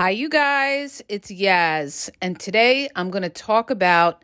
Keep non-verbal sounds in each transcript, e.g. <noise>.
Hi, you guys. It's Yaz. And today I'm going to talk about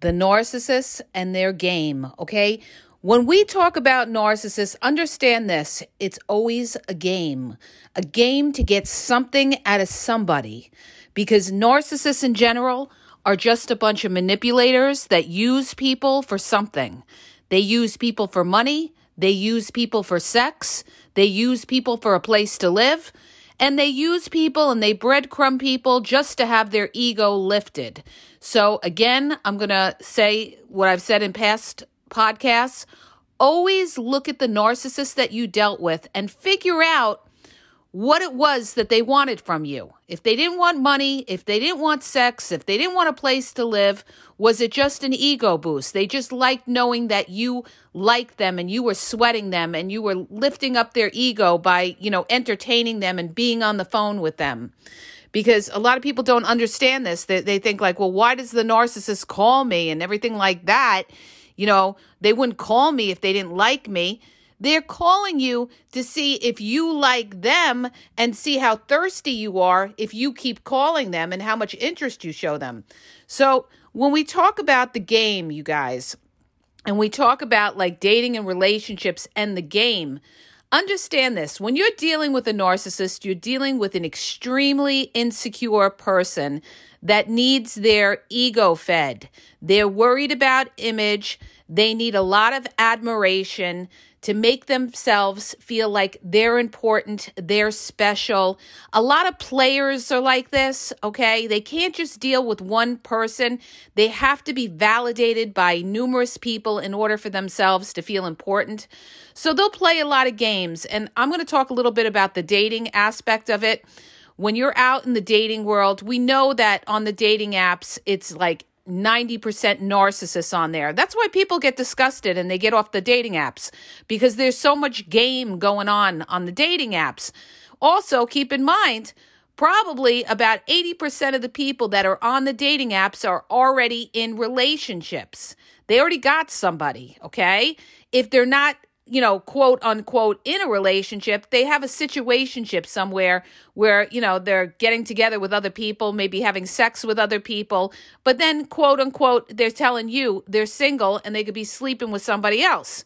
the narcissists and their game, okay? When we talk about narcissists, understand this it's always a game, a game to get something out of somebody. Because narcissists in general are just a bunch of manipulators that use people for something. They use people for money, they use people for sex, they use people for a place to live. And they use people and they breadcrumb people just to have their ego lifted. So, again, I'm going to say what I've said in past podcasts. Always look at the narcissist that you dealt with and figure out what it was that they wanted from you. If they didn't want money, if they didn't want sex, if they didn't want a place to live, was it just an ego boost? They just liked knowing that you liked them and you were sweating them and you were lifting up their ego by, you know, entertaining them and being on the phone with them. Because a lot of people don't understand this. They, they think, like, well, why does the narcissist call me and everything like that? You know, they wouldn't call me if they didn't like me. They're calling you to see if you like them and see how thirsty you are if you keep calling them and how much interest you show them. So, when we talk about the game, you guys, and we talk about like dating and relationships and the game, understand this. When you're dealing with a narcissist, you're dealing with an extremely insecure person that needs their ego fed. They're worried about image. They need a lot of admiration to make themselves feel like they're important, they're special. A lot of players are like this, okay? They can't just deal with one person. They have to be validated by numerous people in order for themselves to feel important. So they'll play a lot of games. And I'm going to talk a little bit about the dating aspect of it when you're out in the dating world, we know that on the dating apps, it's like 90% narcissists on there. That's why people get disgusted and they get off the dating apps because there's so much game going on on the dating apps. Also, keep in mind, probably about 80% of the people that are on the dating apps are already in relationships. They already got somebody, okay? If they're not you know, quote unquote, in a relationship, they have a situationship somewhere where, you know, they're getting together with other people, maybe having sex with other people, but then, quote unquote, they're telling you they're single and they could be sleeping with somebody else.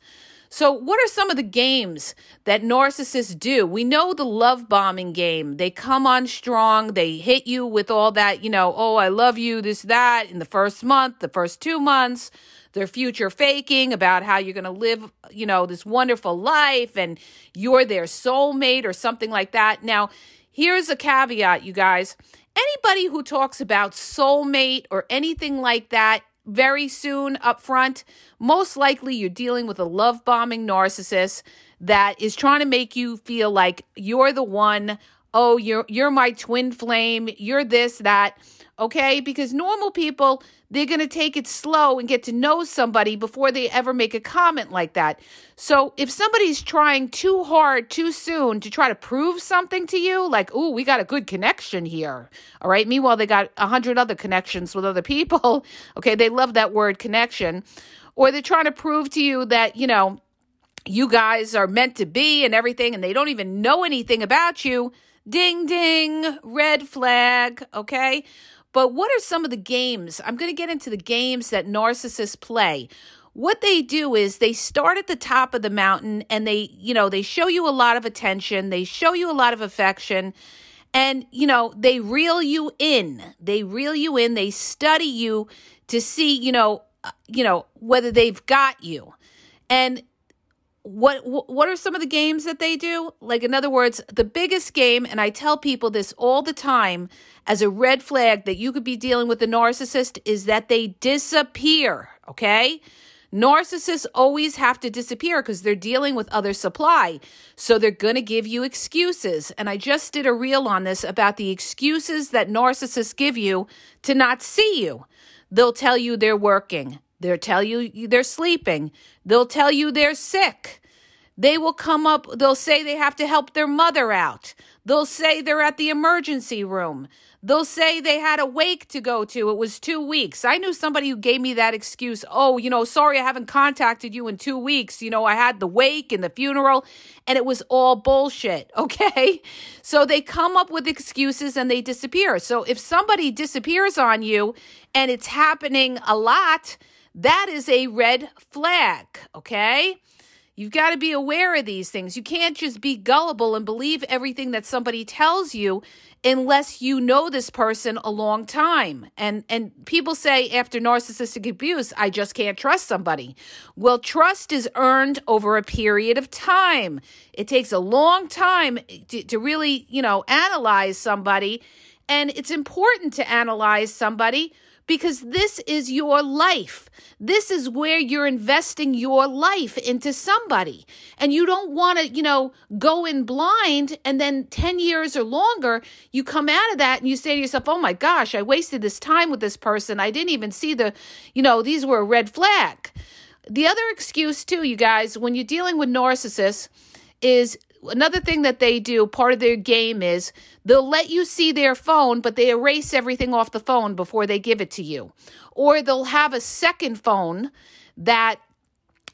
So, what are some of the games that narcissists do? We know the love bombing game. They come on strong, they hit you with all that, you know, oh, I love you, this, that, in the first month, the first two months their future faking about how you're going to live, you know, this wonderful life and you're their soulmate or something like that. Now, here's a caveat, you guys. Anybody who talks about soulmate or anything like that very soon up front, most likely you're dealing with a love bombing narcissist that is trying to make you feel like you're the one. Oh, you're you're my twin flame. You're this that okay? Because normal people, they're going to take it slow and get to know somebody before they ever make a comment like that. So if somebody's trying too hard too soon to try to prove something to you, like, oh, we got a good connection here, all right? Meanwhile, they got a hundred other connections with other people, <laughs> okay? They love that word connection. Or they're trying to prove to you that, you know, you guys are meant to be and everything, and they don't even know anything about you. Ding, ding, red flag, okay? But what are some of the games? I'm going to get into the games that narcissists play. what they do is they start at the top of the mountain and they, you know, they show you a lot of attention, they show you a lot of affection, and, you know, they reel you in. They reel you in, they study you to see, you know, uh, you know, whether they've got you. And what what are some of the games that they do? Like in other words, the biggest game and I tell people this all the time as a red flag that you could be dealing with a narcissist is that they disappear, okay? Narcissists always have to disappear because they're dealing with other supply. So they're going to give you excuses. And I just did a reel on this about the excuses that narcissists give you to not see you. They'll tell you they're working. They'll tell you they're sleeping. They'll tell you they're sick. They will come up, they'll say they have to help their mother out. They'll say they're at the emergency room. They'll say they had a wake to go to. It was two weeks. I knew somebody who gave me that excuse. Oh, you know, sorry, I haven't contacted you in two weeks. You know, I had the wake and the funeral, and it was all bullshit. <laughs> Okay. So they come up with excuses and they disappear. So if somebody disappears on you and it's happening a lot, that is a red flag. Okay. You've got to be aware of these things. You can't just be gullible and believe everything that somebody tells you unless you know this person a long time. And and people say after narcissistic abuse, I just can't trust somebody. Well, trust is earned over a period of time. It takes a long time to, to really, you know, analyze somebody, and it's important to analyze somebody because this is your life. This is where you're investing your life into somebody. And you don't want to, you know, go in blind and then 10 years or longer, you come out of that and you say to yourself, oh my gosh, I wasted this time with this person. I didn't even see the, you know, these were a red flag. The other excuse, too, you guys, when you're dealing with narcissists, is another thing that they do, part of their game is they'll let you see their phone, but they erase everything off the phone before they give it to you. Or they'll have a second phone that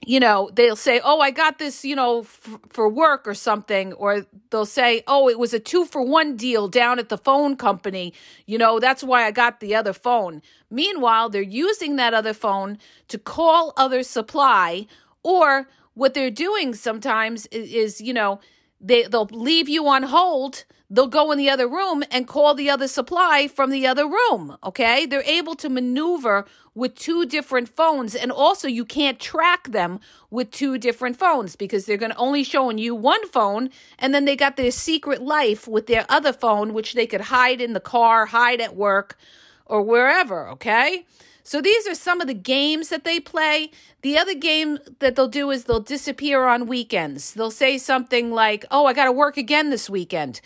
you know, they'll say, Oh, I got this, you know, f- for work or something. Or they'll say, Oh, it was a two for one deal down at the phone company. You know, that's why I got the other phone. Meanwhile, they're using that other phone to call other supply. Or what they're doing sometimes is, is you know, they they'll leave you on hold. They'll go in the other room and call the other supply from the other room okay? They're able to maneuver with two different phones and also you can't track them with two different phones because they're going to only showing you one phone and then they got their secret life with their other phone which they could hide in the car hide at work or wherever okay so these are some of the games that they play. The other game that they'll do is they'll disappear on weekends. They'll say something like, "Oh, I got to work again this weekend."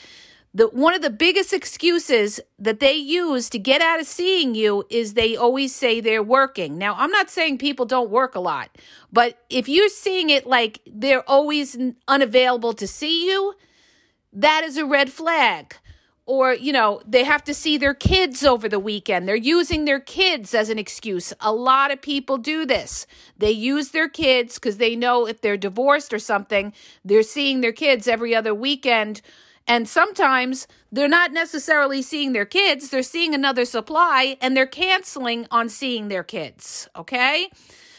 The one of the biggest excuses that they use to get out of seeing you is they always say they're working. Now, I'm not saying people don't work a lot, but if you're seeing it like they're always unavailable to see you, that is a red flag or you know they have to see their kids over the weekend. They're using their kids as an excuse. A lot of people do this. They use their kids because they know if they're divorced or something they're seeing their kids every other weekend. And sometimes they're not necessarily seeing their kids they're seeing another supply and they're canceling on seeing their kids okay?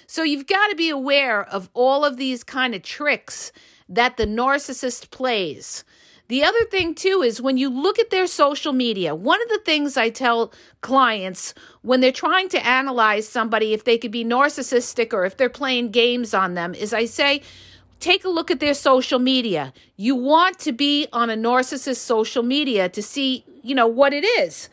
So you've got to be aware of all of these kind of tricks that the narcissist plays the other thing, too, is when you look at their social media, one of the things I tell clients when they're trying to analyze somebody, if they could be narcissistic or if they're playing games on them, is I say, take a look at their social media. You want to be on a narcissist's social media to see, you know, what it is.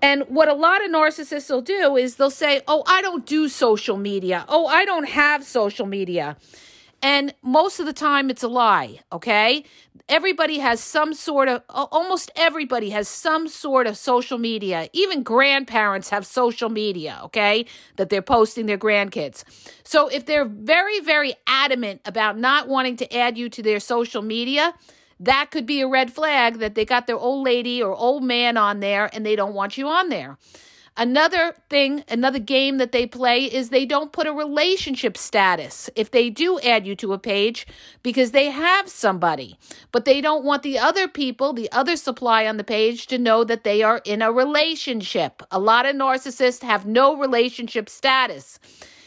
And what a lot of narcissists will do is they'll say, Oh, I don't do social media. Oh, I don't have social media. And most of the time, it's a lie, okay? Everybody has some sort of, almost everybody has some sort of social media. Even grandparents have social media, okay, that they're posting their grandkids. So if they're very, very adamant about not wanting to add you to their social media, that could be a red flag that they got their old lady or old man on there and they don't want you on there. Another thing, another game that they play is they don't put a relationship status if they do add you to a page because they have somebody, but they don't want the other people, the other supply on the page to know that they are in a relationship. A lot of narcissists have no relationship status.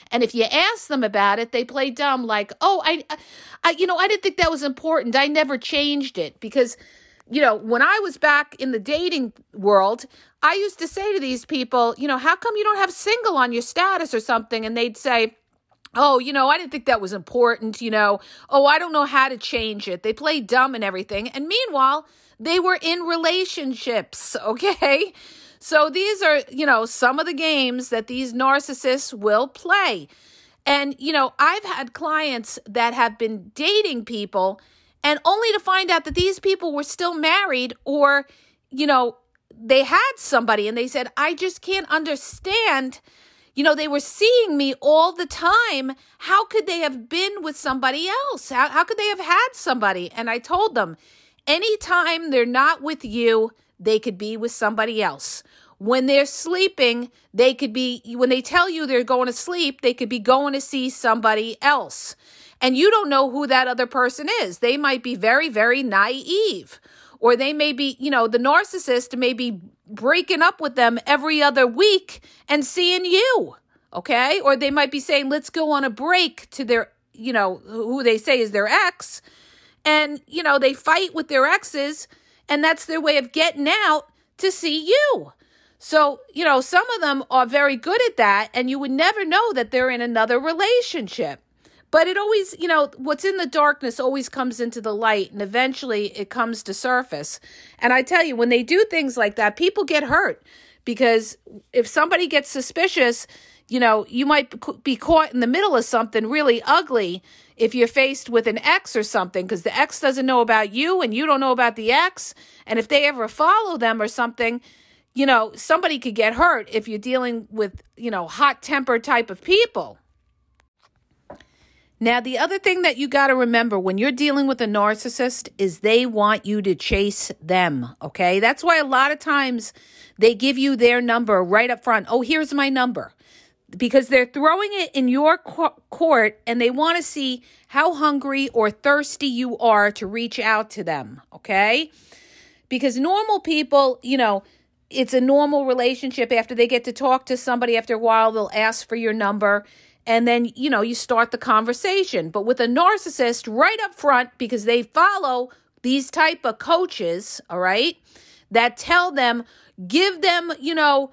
And if you ask them about it, they play dumb like, "Oh, I I you know, I didn't think that was important. I never changed it because you know, when I was back in the dating world, I used to say to these people, you know, how come you don't have single on your status or something? And they'd say, Oh, you know, I didn't think that was important, you know. Oh, I don't know how to change it. They play dumb and everything. And meanwhile, they were in relationships, <laughs> okay? So these are, you know, some of the games that these narcissists will play. And, you know, I've had clients that have been dating people and only to find out that these people were still married or, you know, they had somebody and they said, I just can't understand. You know, they were seeing me all the time. How could they have been with somebody else? How, how could they have had somebody? And I told them, anytime they're not with you, they could be with somebody else. When they're sleeping, they could be, when they tell you they're going to sleep, they could be going to see somebody else and you don't know who that other person is. They might be very, very naive, or they may be, you know, the narcissist may be breaking up with them every other week and seeing you, okay? Or they might be saying, let's go on a break to their, you know, who they say is their ex, and, you know, they fight with their exes, and that's their way of getting out to see you. So, you know, some of them are very good at that, and you would never know that they're in another relationship. But it always, you know, what's in the darkness always comes into the light and eventually it comes to surface. And I tell you, when they do things like that, people get hurt because if somebody gets suspicious, you know, you might be caught in the middle of something really ugly if you're faced with an ex or something because the ex doesn't know about you and you don't know about the ex. And if they ever follow them or something, you know, somebody could get hurt if you're dealing with, you know, hot tempered type of people. Now, the other thing that you got to remember when you're dealing with a narcissist is they want you to chase them, okay? That's why a lot of times they give you their number right up front. Oh, here's my number. Because they're throwing it in your court and they want to see how hungry or thirsty you are to reach out to them, okay? Because normal people, you know, it's a normal relationship. After they get to talk to somebody after a while, they'll ask for your number and then you know you start the conversation but with a narcissist right up front because they follow these type of coaches all right that tell them give them you know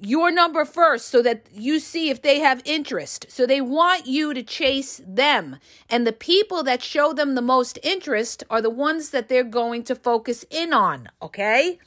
your number first so that you see if they have interest. So they want you to chase them. And the people that show them the most interest are the ones that they're going to focus in on, okay?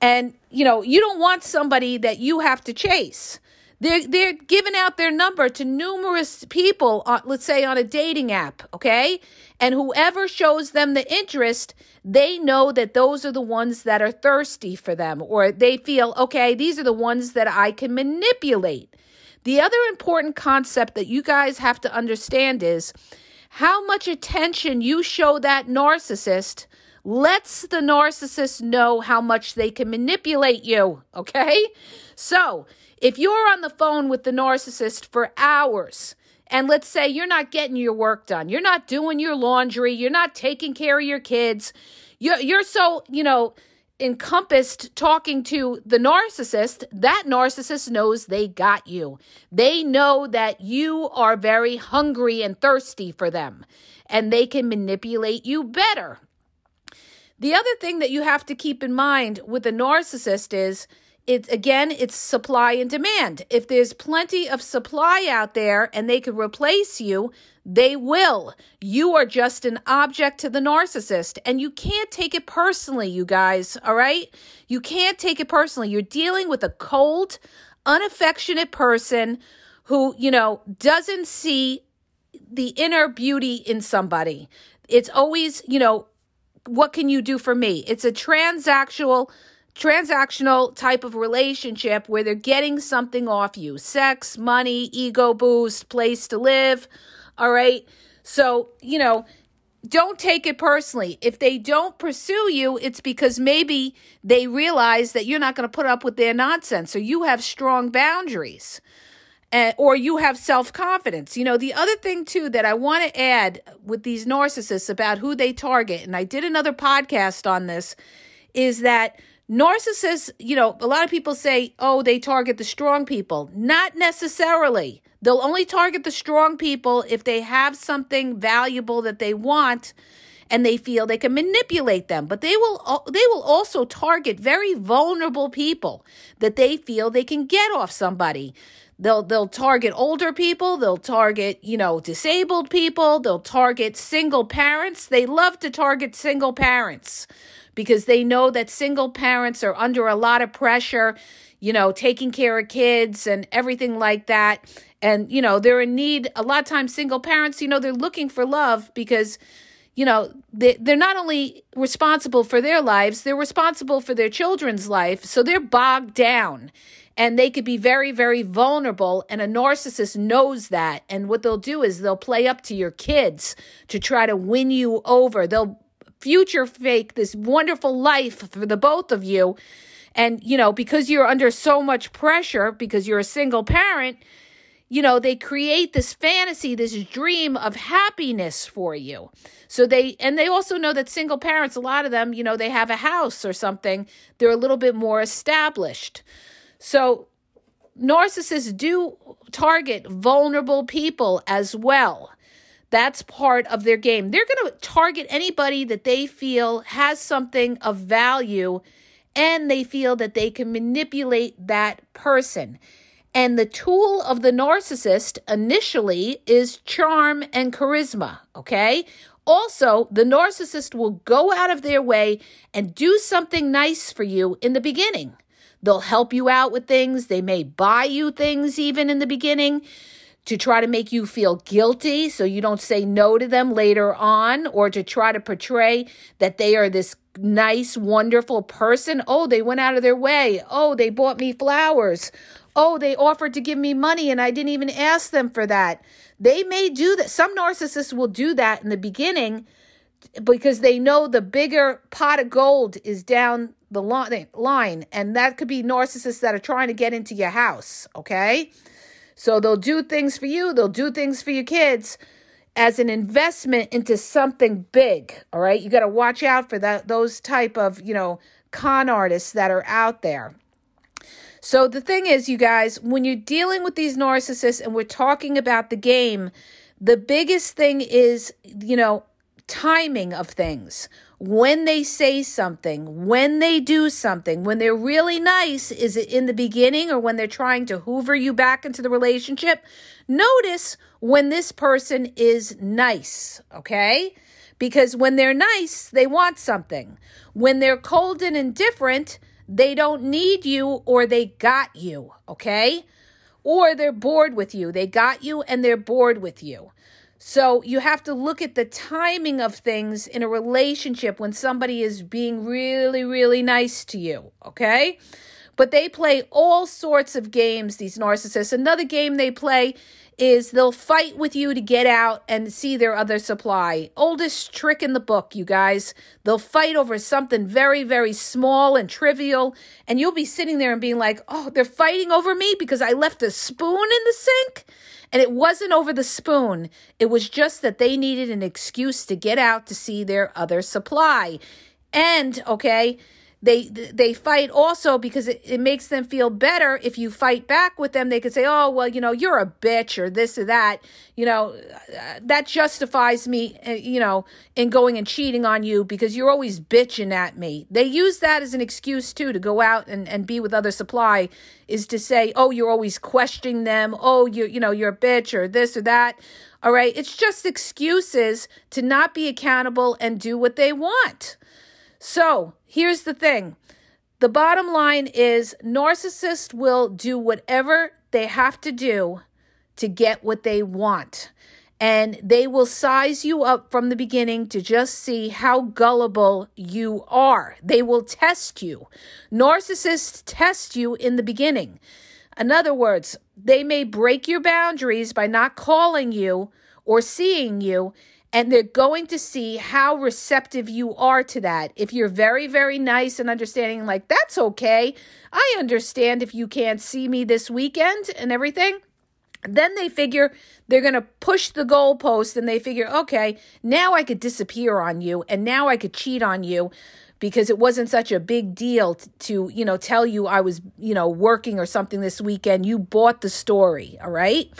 And you know, you don't want somebody that you have to chase. They're, they're giving out their number to numerous people, let's say on a dating app, okay? And whoever shows them the interest, they know that those are the ones that are thirsty for them, or they feel, okay, these are the ones that I can manipulate. The other important concept that you guys have to understand is how much attention you show that narcissist lets the narcissist know how much they can manipulate you, okay? So, if you're on the phone with the narcissist for hours, and let's say you're not getting your work done, you're not doing your laundry, you're not taking care of your kids, you're, you're so, you know, encompassed talking to the narcissist, that narcissist knows they got you. They know that you are very hungry and thirsty for them, and they can manipulate you better. The other thing that you have to keep in mind with a narcissist is it's again it's supply and demand. If there's plenty of supply out there and they can replace you they will. You are just an object to the narcissist. And you can't take it personally you guys all right? You can't take it personally. You're dealing with a cold unaffectionate person who you know doesn't see the inner beauty in somebody. It's always you know what can you do for me? It's a transactional transactional type of relationship where they're getting something off you sex, money, ego boost, place to live. All right. So, you know, don't take it personally. If they don't pursue you, it's because maybe they realize that you're not going to put up with their nonsense or you have strong boundaries. Uh, or you have self confidence. You know, the other thing too that I want to add with these narcissists about who they target, and I did another podcast on this, is that Narcissists, you know, a lot of people say, oh, they target the strong people. Not necessarily. They'll only target the strong people if they have something valuable that they want and they feel they can manipulate them. But they will they will also target very vulnerable people that they feel they can get off somebody. They'll they'll target older people. They'll target you know disabled people. They'll target single parents. They love to target single parents because they know that single parents are under a lot of pressure you know taking care of kids and everything like that and you know they're in need a lot of times single parents you know they're looking for love because you know, they, they're not only responsible for their lives, they're responsible for their children's life. So they're bogged down and they could be very, very vulnerable. And a narcissist knows that. And what they'll do is they'll play up to your kids to try to win you over. They'll future fake this wonderful life for the both of you. And, you know, because you're under so much pressure, because you're a single parent, you know, they create this fantasy, this dream of happiness for you. So they, and they also know that single parents, a lot of them, you know, they have a house or something, they're a little bit more established. So narcissists do target vulnerable people as well. That's part of their game. They're going to target anybody that they feel has something of value and they feel that they can manipulate that person. And the tool of the narcissist initially is charm and charisma, okay? Also, the narcissist will go out of their way and do something nice for you in the beginning. They'll help you out with things. They may buy you things even in the beginning to try to make you feel guilty so you don't say no to them later on or to try to portray that they are this nice, wonderful person. Oh, they went out of their way. Oh, they bought me flowers. Oh, they offered to give me money and I didn't even ask them for that. They may do that. Some narcissists will do that in the beginning because they know the bigger pot of gold is down the line. And that could be narcissists that are trying to get into your house. Okay. So they'll do things for you, they'll do things for your kids as an investment into something big. All right. You got to watch out for that, those type of, you know, con artists that are out there. So the thing is, you guys, when you're dealing with these narcissists and we're talking about the game, the biggest thing is, you know, timing of things. When they say something, when they do something, when they're really nice, is it in the beginning or when they're trying to hoover you back into the relationship? Notice when this person is nice, okay? Because when they're nice, they want something. When they're cold and indifferent, they don't need you or they got you, okay? Or they're bored with you. They got you and they're bored with you. So you have to look at the timing of things in a relationship when somebody is being really, really nice to you, okay? But they play all sorts of games, these narcissists. Another game they play is they'll fight with you to get out and see their other supply. Oldest trick in the book, you guys. They'll fight over something very, very small and trivial, and you'll be sitting there and being like, oh, they're fighting over me because I left a spoon in the sink? And it wasn't over the spoon, it was just that they needed an excuse to get out to see their other supply. And, okay, they they fight also because it, it makes them feel better. If you fight back with them they could say oh well you know you're a bitch or this or that. You know that justifies me uh, you know in going and cheating on you because you're always bitching at me. They use that as an excuse too to go out and, and be with other supply is to say oh you're always questioning them. Oh you you know you're a bitch or this or that. All right? It's just excuses to not be accountable and do what they want so here's the thing the bottom line is narcissists will do whatever they have to do to get what they want. And they will size you up from the beginning to just see how gullible you are. They will test you. Narcissists test you in the beginning. In other words, they may break your boundaries by not calling you or seeing you and they're going to see how receptive you are to that. If you're very, very nice and understanding, like, that's okay. I understand if you can't see me this weekend and everything. Then they figure they're going to push the goalpost and they figure, okay, now I could disappear on you and now I could cheat on you because it wasn't such a big deal to, to, you know, tell you I was, you know, working or something this weekend. You bought the story, all right?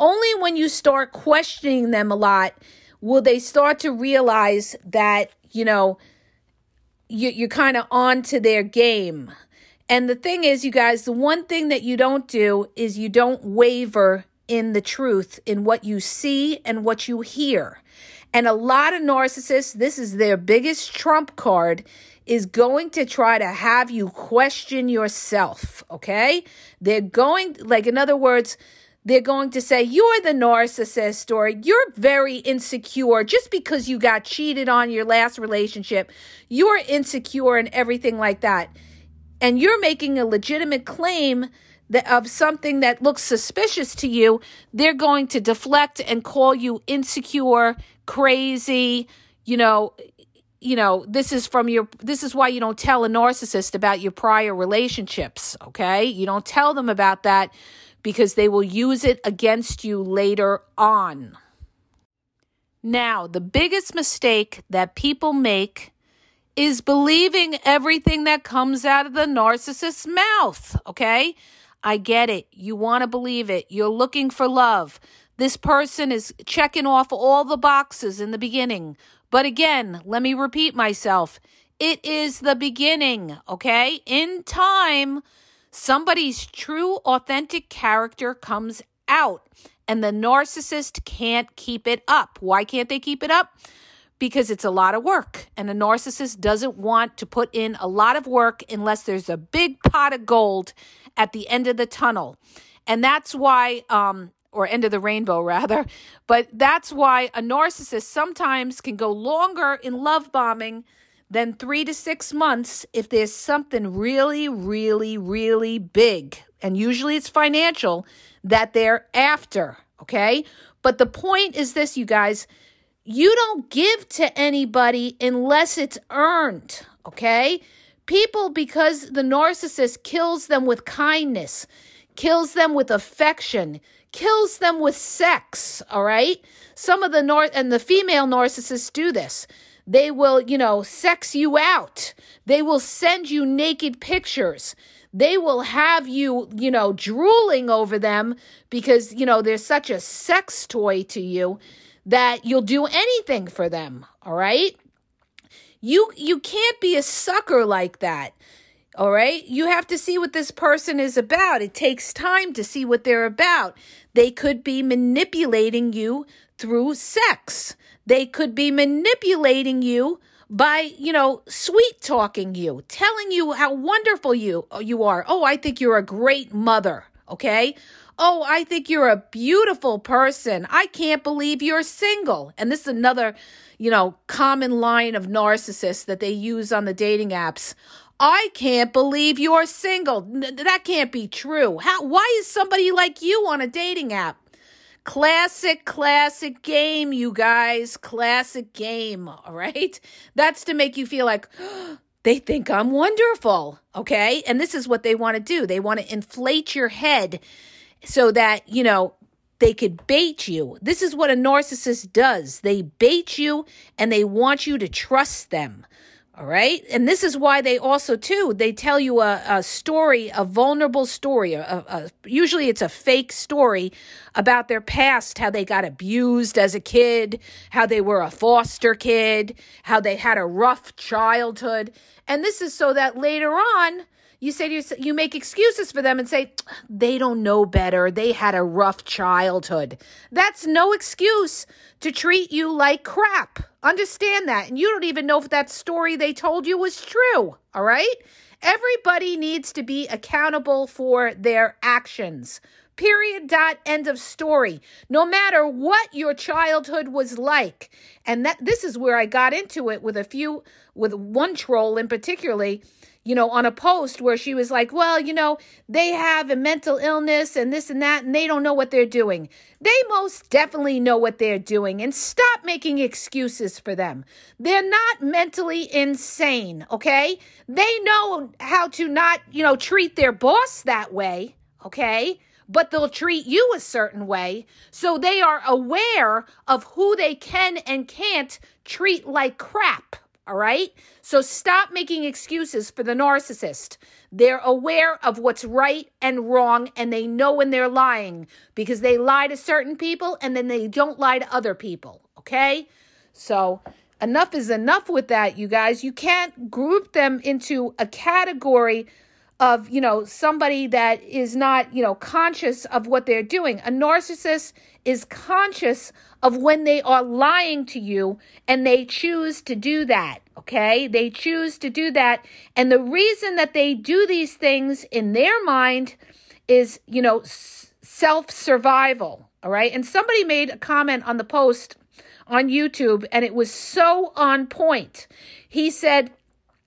Only when you start questioning them a lot will they start to realize that, you know, you, you're kind of on to their game. And the thing is, you guys, the one thing that you don't do is you don't waver in the truth in what you see and what you hear. And a lot of narcissists, this is their biggest trump card, is going to try to have you question yourself. Okay? They're going, like, in other words, they're going to say, You're the narcissist, or you're very insecure just because you got cheated on your last relationship. You're insecure and everything like that. And you're making a legitimate claim of something that looks suspicious to you, they're going to deflect and call you insecure, crazy, you know, you know, this is from your this is why you don't tell a narcissist about your prior relationships, okay? You don't tell them about that because they will use it against you later on. Now, the biggest mistake that people make is believing everything that comes out of the narcissist's mouth, okay? I get it. You want to believe it. You're looking for love. This person is checking off all the boxes in the beginning. But again, let me repeat myself. It is the beginning, okay? In time, somebody's true, authentic character comes out, and the narcissist can't keep it up. Why can't they keep it up? Because it's a lot of work, and a narcissist doesn't want to put in a lot of work unless there's a big pot of gold at the end of the tunnel. And that's why, um, or end of the rainbow <laughs> rather, but that's why a narcissist sometimes can go longer in love bombing than three to six months if there's something really, really, really big. And usually it's financial that they're after. Okay. But the point is this, you guys you don't give to anybody unless it's earned. Okay. People, because the narcissist kills them with kindness, kills them with affection, kills them with sex, all right? Some of the north and the female narcissists do this. They will, you know, sex you out. They will send you naked pictures. They will have you, you know, drooling over them because, you know, they're such a sex toy to you that you'll do anything for them, all right? You you can't be a sucker like that. All right? You have to see what this person is about. It takes time to see what they're about. They could be manipulating you through sex. They could be manipulating you by, you know, sweet talking you, telling you how wonderful you uh, you are. Oh, I think you're a great mother, okay? Oh, I think you're a beautiful person. I can't believe you're single. And this is another you know, common line of narcissists that they use on the dating apps. I can't believe you're single. That can't be true. How why is somebody like you on a dating app? Classic, classic game, you guys. Classic game, all right? That's to make you feel like <gasps> they think I'm wonderful, okay? And this is what they want to do. They want to inflate your head so that, you know, they could bait you. This is what a narcissist does. They bait you and they want you to trust them. All right. And this is why they also, too, they tell you a, a story, a vulnerable story. A, a, usually it's a fake story about their past, how they got abused as a kid, how they were a foster kid, how they had a rough childhood. And this is so that later on, you say to yourself, you make excuses for them and say, they don't know better. They had a rough childhood. That's no excuse to treat you like crap. Understand that. And you don't even know if that story they told you was true. All right? Everybody needs to be accountable for their actions. Period. Dot. End of story. No matter what your childhood was like. And that this is where I got into it with a few, with one troll in particularly you know, on a post where she was like, well, you know, they have a mental illness and this and that, and they don't know what they're doing. They most definitely know what they're doing, and stop making excuses for them. They're not mentally insane, okay? They know how to not, you know, treat their boss that way, okay? But they'll treat you a certain way. So they are aware of who they can and can't treat like crap, All right? So stop making excuses for the narcissist. They're aware of what's right and wrong, and they know when they're lying because they lie to certain people and then they don't lie to other people. Okay? So enough is enough with that, you guys. You can't group them into a category of, you know, somebody that is not, you know, conscious of what they're doing. A narcissist is conscious of when they are lying to you and they choose to do that. Okay. They choose to do that. And the reason that they do these things in their mind is, you know, self survival. All right. And somebody made a comment on the post on YouTube and it was so on point. He said,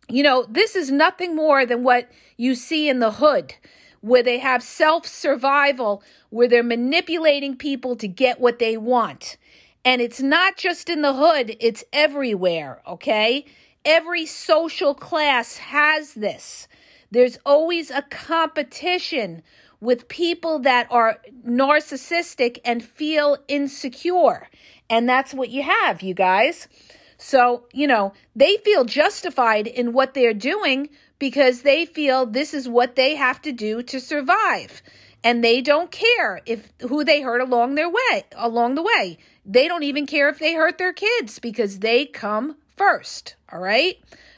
you know, this is nothing more than what you see in the hood, where they have self survival, where they're manipulating people to get what they want. And it's not just in the hood, it's everywhere, okay? Every social class has this. There's always a competition with people that are narcissistic and feel insecure. And that's what you have, you guys. So, you know, they feel justified in what they're doing because they feel this is what they have to do to survive. And they don't care if who they hurt along their way, along the way. They don't even care if they hurt their kids because they come first, all right?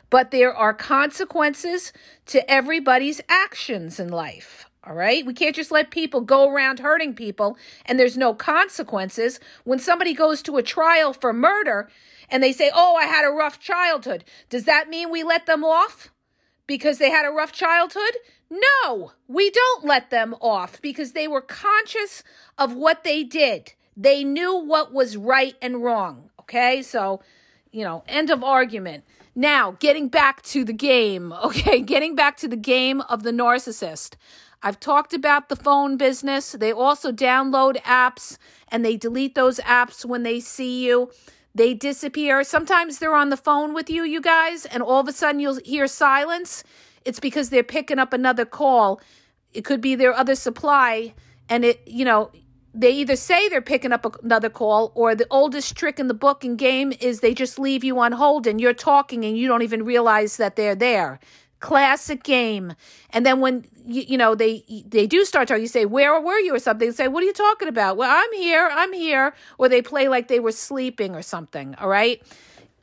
But there are consequences to everybody's actions in life. All right. We can't just let people go around hurting people and there's no consequences. When somebody goes to a trial for murder and they say, Oh, I had a rough childhood, does that mean we let them off because they had a rough childhood? No, we don't let them off because they were conscious of what they did. They knew what was right and wrong. Okay. So, you know, end of argument. Now, getting back to the game. <laughs> Okay. Getting back to the game of the narcissist. I've talked about the phone business. They also download apps and they delete those apps when they see you. They disappear. Sometimes they're on the phone with you, you guys, and all of a sudden you'll hear silence. It's because they're picking up another call. It could be their other supply. And it, you know, they either say they're picking up another call or the oldest trick in the book and game is they just leave you on hold and you're talking and you don't even realize that they're there classic game. And then when you, you know they they do start talking, you say, "Where were you?" or something. They say, "What are you talking about?" Well, I'm here. I'm here. Or they play like they were sleeping or something. All right.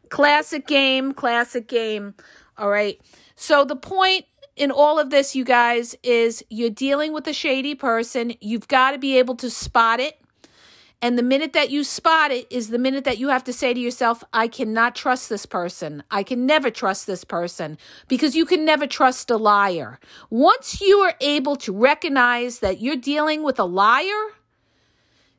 Classic game. Classic game. All right. So the point in all of this, you guys, is you're dealing with a shady person. You've got to be able to spot it. And the minute that you spot it is the minute that you have to say to yourself, I cannot trust this person. I can never trust this person because you can never trust a liar. Once you are able to recognize that you're dealing with a liar,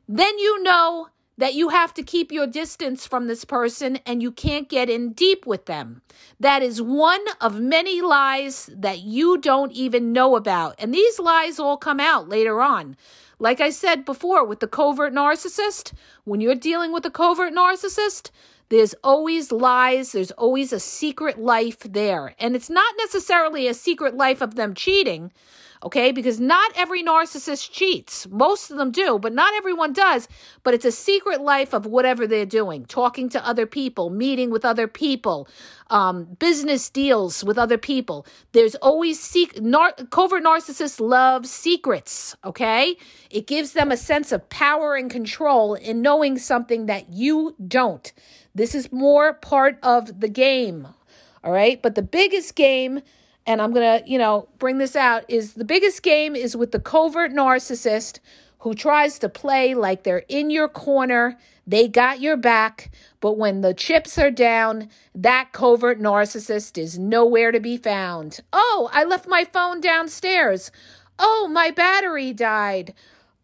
then you know that you have to keep your distance from this person and you can't get in deep with them. That is one of many lies that you don't even know about. And these lies all come out later on. Like I said before with the covert narcissist, when you're dealing with a covert narcissist, there's always lies, there's always a secret life there. And it's not necessarily a secret life of them cheating, okay? Because not every narcissist cheats. Most of them do, but not everyone does. But it's a secret life of whatever they're doing talking to other people, meeting with other people, um, business deals with other people. There's always sec- nar- covert narcissists love secrets, okay? It gives them a sense of power and control in knowing something that you don't. This is more part of the game, all right? But the biggest game and I'm going to, you know, bring this out is the biggest game is with the covert narcissist who tries to play like they're in your corner. They got your back, but when the chips are down, that covert narcissist is nowhere to be found. Oh, I left my phone downstairs. Oh, my battery died.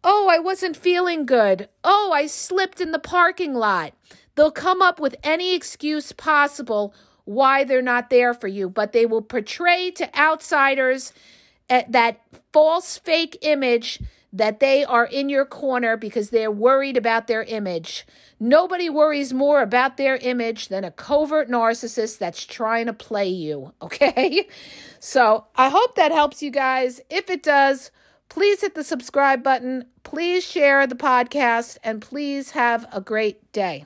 Oh, I wasn't feeling good. Oh, I slipped in the parking lot. They'll come up with any excuse possible why they're not there for you, but they will portray to outsiders that false fake image that they are in your corner because they're worried about their image. Nobody worries more about their image than a covert narcissist that's trying to play you, <laughs> okay? So I hope that helps you guys. If it does, please hit the subscribe button, please share the podcast, and please have a great day.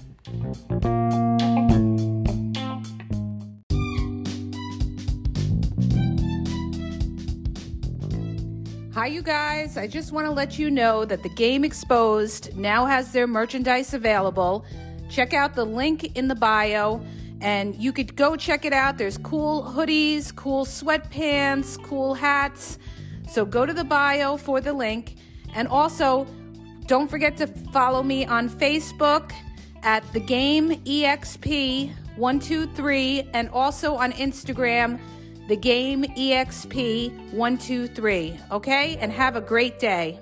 Hi, you guys. I just want to let you know that the Game Exposed now has their merchandise available. Check out the link in the bio and you could go check it out. There's cool hoodies, cool sweatpants, cool hats. So go to the bio for the link. And also, don't forget to follow me on Facebook at the game exp123 and also on Instagram the game exp123 okay? And have a great day